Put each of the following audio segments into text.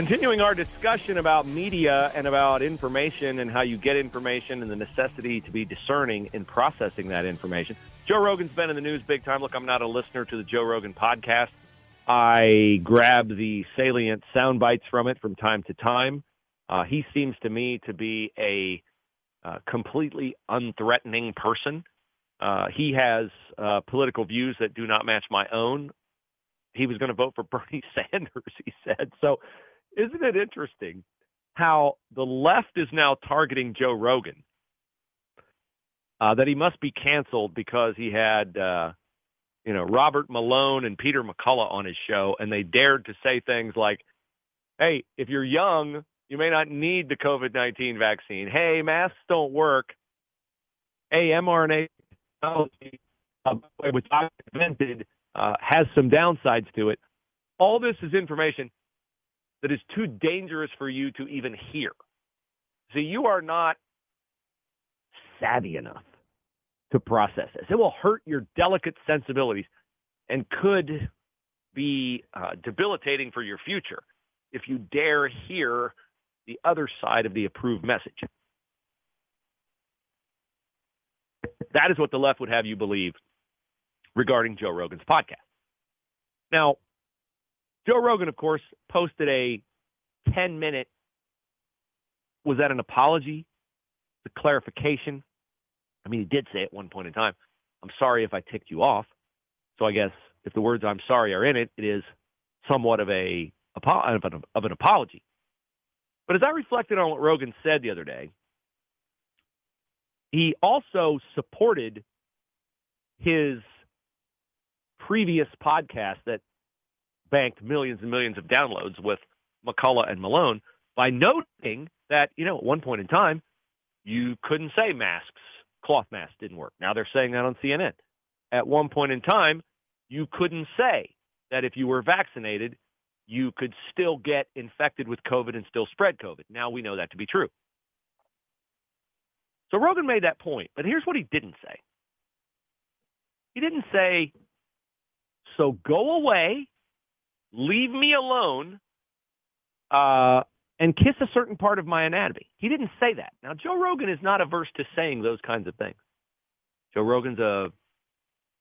Continuing our discussion about media and about information and how you get information and the necessity to be discerning in processing that information. Joe Rogan's been in the news big time. Look, I'm not a listener to the Joe Rogan podcast. I grab the salient sound bites from it from time to time. Uh, he seems to me to be a uh, completely unthreatening person. Uh, he has uh, political views that do not match my own. He was going to vote for Bernie Sanders, he said. So isn't it interesting how the left is now targeting Joe Rogan? Uh, that he must be canceled because he had, uh, you know, Robert Malone and Peter McCullough on his show, and they dared to say things like, "Hey, if you're young, you may not need the COVID-19 vaccine. Hey, masks don't work. Hey, mRNA technology, uh, which I invented, uh, has some downsides to it. All this is information that is too dangerous for you to even hear. So you are not savvy enough to process this. It will hurt your delicate sensibilities and could be uh, debilitating for your future if you dare hear the other side of the approved message. That is what the left would have you believe regarding Joe Rogan's podcast. Now, Joe Rogan, of course, posted a 10 minute, was that an apology? The clarification? I mean, he did say at one point in time, I'm sorry if I ticked you off. So I guess if the words I'm sorry are in it, it is somewhat of a of an, of an apology. But as I reflected on what Rogan said the other day, he also supported his previous podcast that banked millions and millions of downloads with McCullough and Malone by noting that, you know, at one point in time, you couldn't say masks, cloth masks didn't work. Now they're saying that on CNN. At one point in time, you couldn't say that if you were vaccinated, you could still get infected with COVID and still spread COVID. Now we know that to be true. So Rogan made that point, but here's what he didn't say. He didn't say, so go away leave me alone uh, and kiss a certain part of my anatomy. He didn't say that. Now, Joe Rogan is not averse to saying those kinds of things. Joe Rogan's a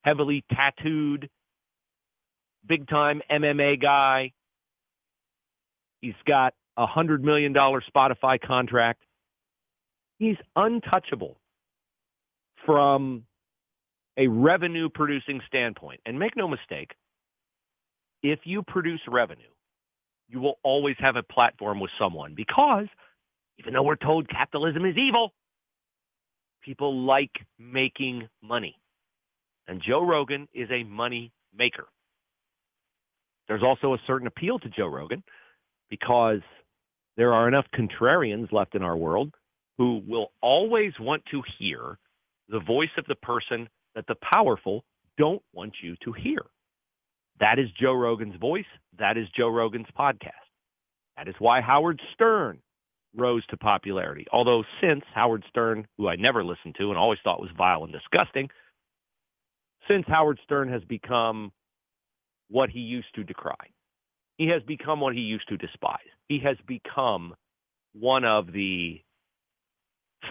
heavily tattooed, big time MMA guy. He's got a $100 million Spotify contract. He's untouchable from a revenue producing standpoint. And make no mistake, if you produce revenue, you will always have a platform with someone because even though we're told capitalism is evil, people like making money. And Joe Rogan is a money maker. There's also a certain appeal to Joe Rogan because there are enough contrarians left in our world who will always want to hear the voice of the person that the powerful don't want you to hear. That is Joe Rogan's voice. That is Joe Rogan's podcast. That is why Howard Stern rose to popularity. Although since Howard Stern, who I never listened to and always thought was vile and disgusting, since Howard Stern has become what he used to decry. He has become what he used to despise. He has become one of the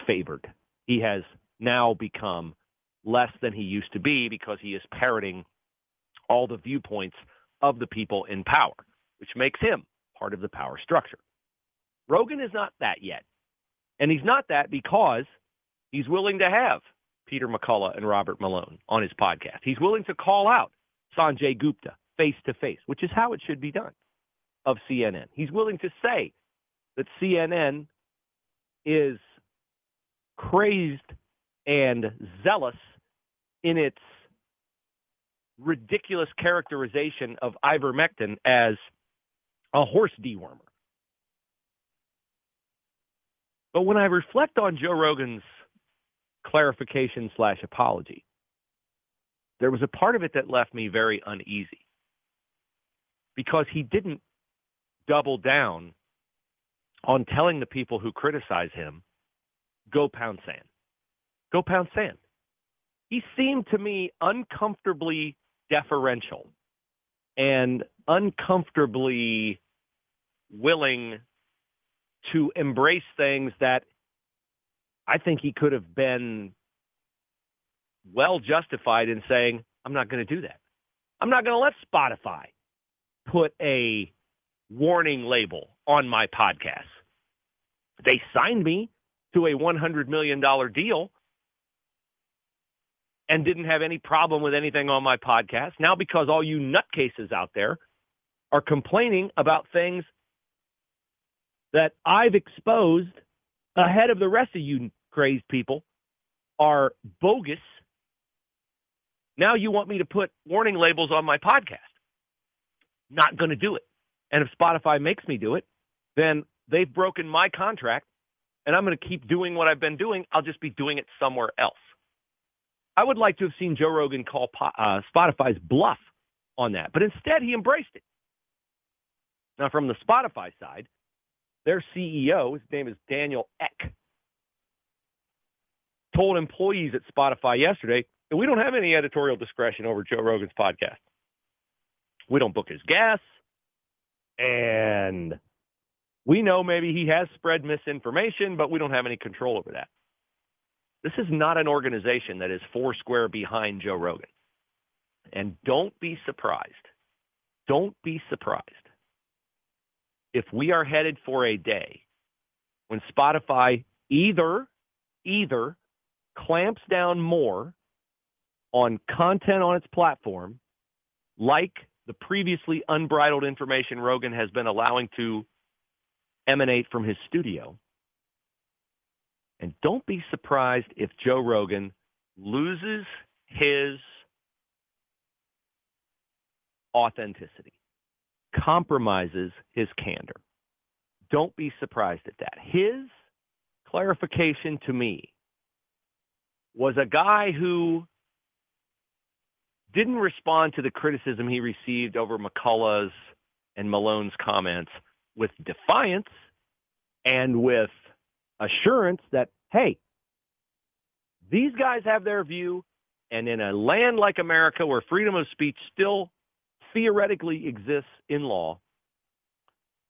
favored. He has now become less than he used to be because he is parroting all the viewpoints of the people in power, which makes him part of the power structure. Rogan is not that yet. And he's not that because he's willing to have Peter McCullough and Robert Malone on his podcast. He's willing to call out Sanjay Gupta face to face, which is how it should be done of CNN. He's willing to say that CNN is crazed and zealous in its ridiculous characterization of ivermectin as a horse dewormer. But when I reflect on Joe Rogan's clarification slash apology, there was a part of it that left me very uneasy because he didn't double down on telling the people who criticize him, go pound sand. Go pound sand. He seemed to me uncomfortably deferential and uncomfortably willing to embrace things that I think he could have been well justified in saying, I'm not going to do that. I'm not going to let Spotify put a warning label on my podcast. They signed me to a $100 million deal and didn't have any problem with anything on my podcast. Now, because all you nutcases out there are complaining about things that I've exposed ahead of the rest of you crazed people are bogus. Now you want me to put warning labels on my podcast. Not going to do it. And if Spotify makes me do it, then they've broken my contract and I'm going to keep doing what I've been doing. I'll just be doing it somewhere else. I would like to have seen Joe Rogan call uh, Spotify's bluff on that, but instead he embraced it. Now, from the Spotify side, their CEO, his name is Daniel Ek, told employees at Spotify yesterday that we don't have any editorial discretion over Joe Rogan's podcast. We don't book his guests, and we know maybe he has spread misinformation, but we don't have any control over that. This is not an organization that is four square behind Joe Rogan. And don't be surprised. Don't be surprised if we are headed for a day when Spotify either either clamps down more on content on its platform like the previously unbridled information Rogan has been allowing to emanate from his studio and don't be surprised if Joe Rogan loses his authenticity, compromises his candor. Don't be surprised at that. His clarification to me was a guy who didn't respond to the criticism he received over McCullough's and Malone's comments with defiance and with assurance that, hey, these guys have their view, and in a land like America where freedom of speech still theoretically exists in law,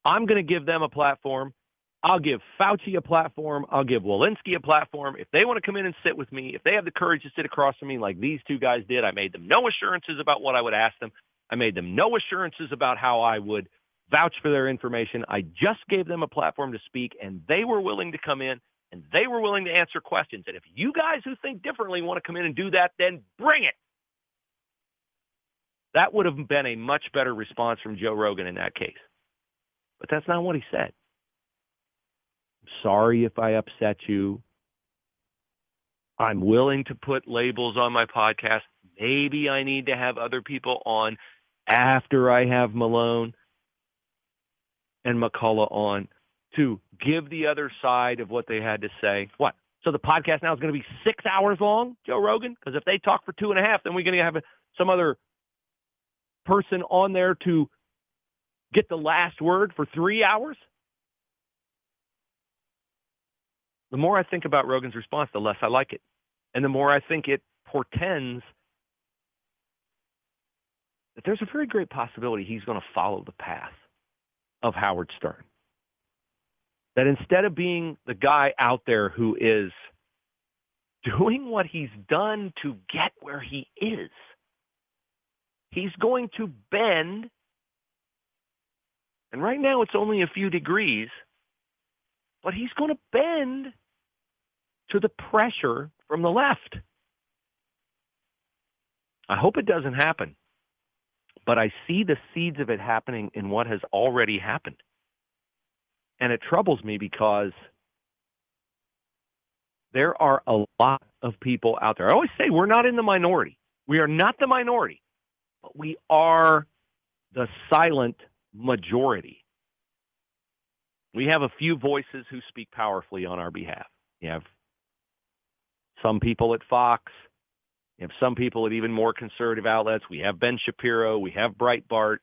I'm going to give them a platform. I'll give Fauci a platform. I'll give Walensky a platform. If they want to come in and sit with me, if they have the courage to sit across from me like these two guys did, I made them no assurances about what I would ask them. I made them no assurances about how I would vouch for their information. I just gave them a platform to speak, and they were willing to come in and they were willing to answer questions. And if you guys who think differently want to come in and do that, then bring it. That would have been a much better response from Joe Rogan in that case. But that's not what he said. I'm sorry if I upset you. I'm willing to put labels on my podcast. Maybe I need to have other people on after I have Malone and McCullough on to give the other side of what they had to say. What? So the podcast now is going to be six hours long, Joe Rogan? Because if they talk for two and a half, then we're going to have some other person on there to get the last word for three hours? The more I think about Rogan's response, the less I like it. And the more I think it portends that there's a very great possibility he's going to follow the path of Howard Stern. That instead of being the guy out there who is doing what he's done to get where he is, he's going to bend. And right now it's only a few degrees, but he's going to bend to the pressure from the left. I hope it doesn't happen. But I see the seeds of it happening in what has already happened. And it troubles me because there are a lot of people out there. I always say we're not in the minority. We are not the minority, but we are the silent majority. We have a few voices who speak powerfully on our behalf. You have some people at Fox. You have some people at even more conservative outlets. We have Ben Shapiro. We have Breitbart.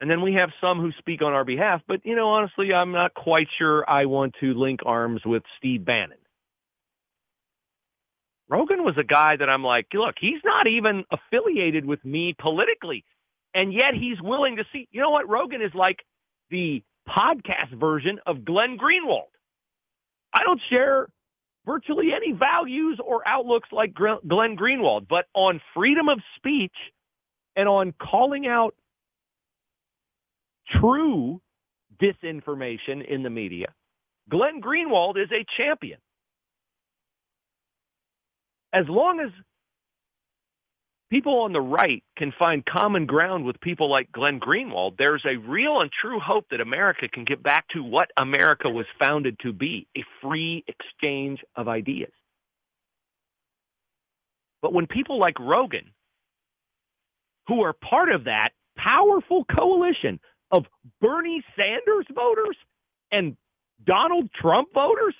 And then we have some who speak on our behalf. But, you know, honestly, I'm not quite sure I want to link arms with Steve Bannon. Rogan was a guy that I'm like, look, he's not even affiliated with me politically. And yet he's willing to see, you know what? Rogan is like the podcast version of Glenn Greenwald. I don't share virtually any values or outlooks like Glenn Greenwald, but on freedom of speech and on calling out true disinformation in the media, Glenn Greenwald is a champion. As long as people on the right can find common ground with people like Glenn Greenwald, there's a real and true hope that America can get back to what America was founded to be, a free exchange of ideas. But when people like Rogan, who are part of that powerful coalition of Bernie Sanders voters and Donald Trump voters,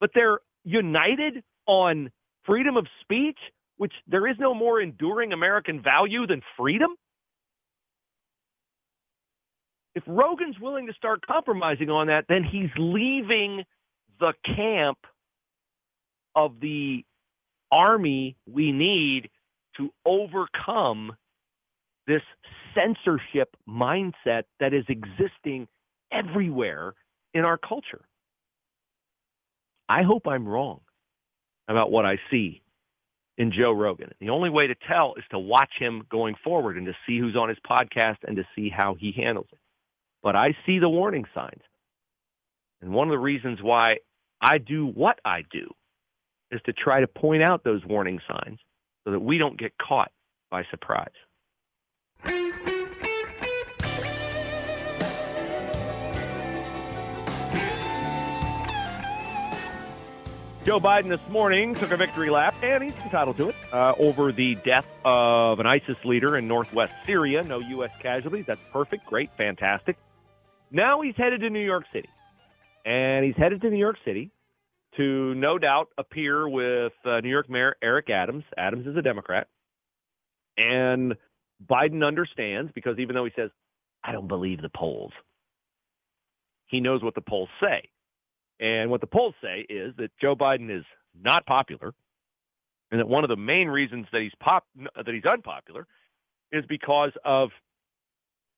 but they're united on freedom of speech, which there is no more enduring American value than freedom? If Rogan's willing to start compromising on that, then he's leaving the camp of the army we need to overcome this censorship mindset that is existing everywhere in our culture. I hope I'm wrong about what I see in Joe Rogan. The only way to tell is to watch him going forward and to see who's on his podcast and to see how he handles it. But I see the warning signs. And one of the reasons why I do what I do is to try to point out those warning signs so that we don't get caught by surprise. Joe Biden this morning took a victory lap, and he's entitled to it, uh, over the death of an ISIS leader in northwest Syria. No U.S. casualties. That's perfect. Great. Fantastic. Now he's headed to New York City. And he's headed to New York City to no doubt appear with uh, New York Mayor Eric Adams. Adams is a Democrat. And Biden understands because even though he says, I don't believe the polls, he knows what the polls say. And what the polls say is that Joe Biden is not popular, and that one of the main reasons that he's pop that he's unpopular is because of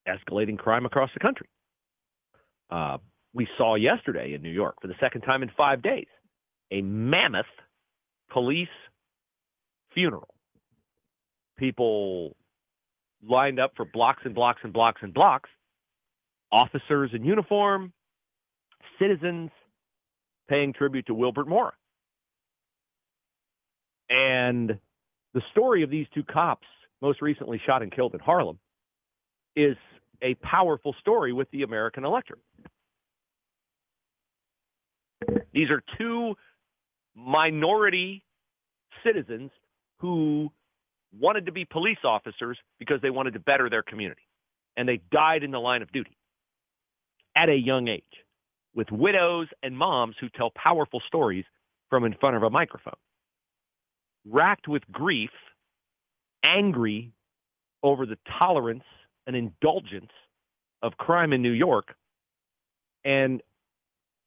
escalating crime across the country. Uh, we saw yesterday in New York for the second time in five days a mammoth police funeral. People lined up for blocks and blocks and blocks and blocks. Officers in uniform, citizens, paying tribute to Wilbert Mora. And the story of these two cops, most recently shot and killed in Harlem, is a powerful story with the American electorate. These are two minority citizens who wanted to be police officers because they wanted to better their community. And they died in the line of duty at a young age with widows and moms who tell powerful stories from in front of a microphone. Racked with grief, angry over the tolerance and indulgence of crime in New York, and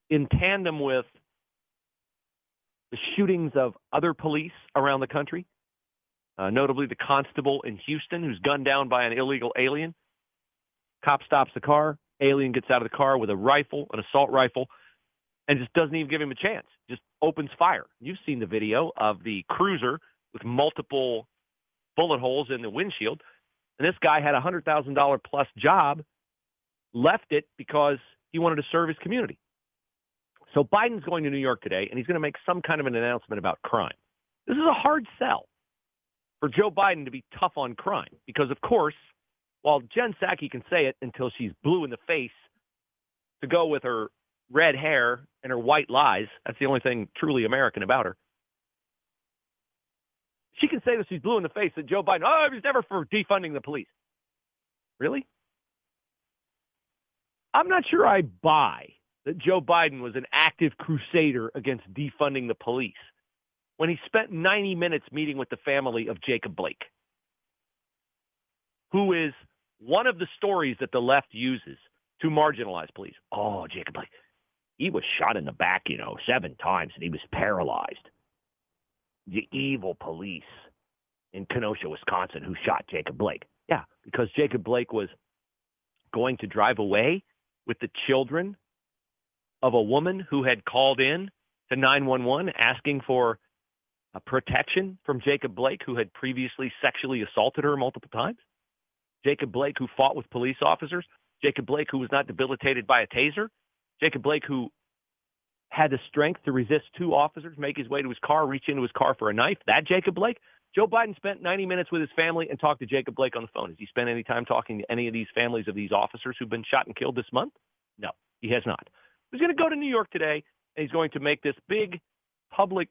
in tandem with the shootings of other police around the country, uh, notably the constable in Houston who's gunned down by an illegal alien. Cop stops the car, alien gets out of the car with a rifle, an assault rifle, and just doesn't even give him a chance. Just opens fire. You've seen the video of the cruiser with multiple bullet holes in the windshield. And this guy had a $100,000 plus job, left it because he wanted to serve his community. So Biden's going to New York today, and he's going to make some kind of an announcement about crime. This is a hard sell. for Joe Biden to be tough on crime. Because, of course, while Jen Psaki can say it until she's blue in the face to go with her red hair and her white lies, that's the only thing truly American about her. She can say that she's blue in the face that Joe Biden, oh, he was never for defunding the police. Really? I'm not sure I buy that Joe Biden was an active crusader against defunding the police when he spent 90 minutes meeting with the family of Jacob Blake, who is one of the stories that the left uses to marginalize police. Oh, Jacob Blake, he was shot in the back, you know, seven times and he was paralyzed. The evil police in Kenosha, Wisconsin, who shot Jacob Blake. Yeah, because Jacob Blake was going to drive away with the children of a woman who had called in to 911 asking for protection from Jacob Blake, who had previously sexually assaulted her multiple times. Jacob Blake, who fought with police officers. Jacob Blake, who was not debilitated by a taser. Jacob Blake, who had the strength to resist two officers, make his way to his car, reach into his car for a knife. That Jacob Blake. Joe Biden spent 90 minutes with his family and talked to Jacob Blake on the phone. Has he spent any time talking to any of these families of these officers who've been shot and killed this month? No, he has not. He's going to go to New York today, and he's going to make this big public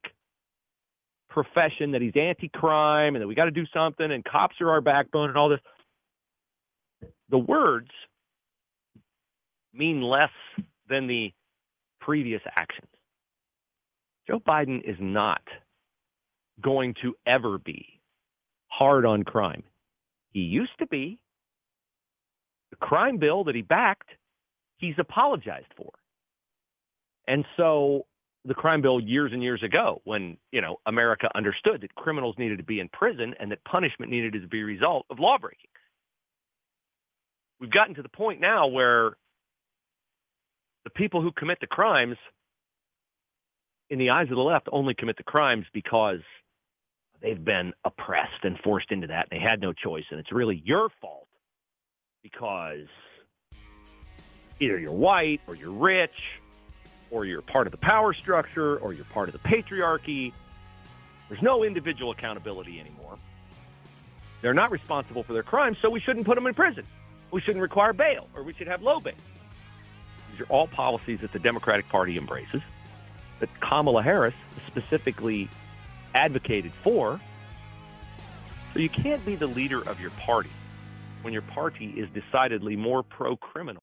profession that he's anti-crime and that we got to do something and cops are our backbone and all this. The words mean less than the previous actions. Joe Biden is not going to ever be hard on crime. He used to be. The crime bill that he backed, he's apologized for. And so the crime bill years and years ago when, you know, America understood that criminals needed to be in prison and that punishment needed to be a result of lawbreaking. We've gotten to the point now where the people who commit the crimes in the eyes of the left only commit the crimes because they've been oppressed and forced into that. They had no choice, and it's really your fault because either you're white or you're rich or you're part of the power structure or you're part of the patriarchy. There's no individual accountability anymore. They're not responsible for their crimes, so we shouldn't put them in prison. We shouldn't require bail, or we should have low bail. These are all policies that the Democratic Party embraces, that Kamala Harris specifically advocated for. So you can't be the leader of your party when your party is decidedly more pro-criminal.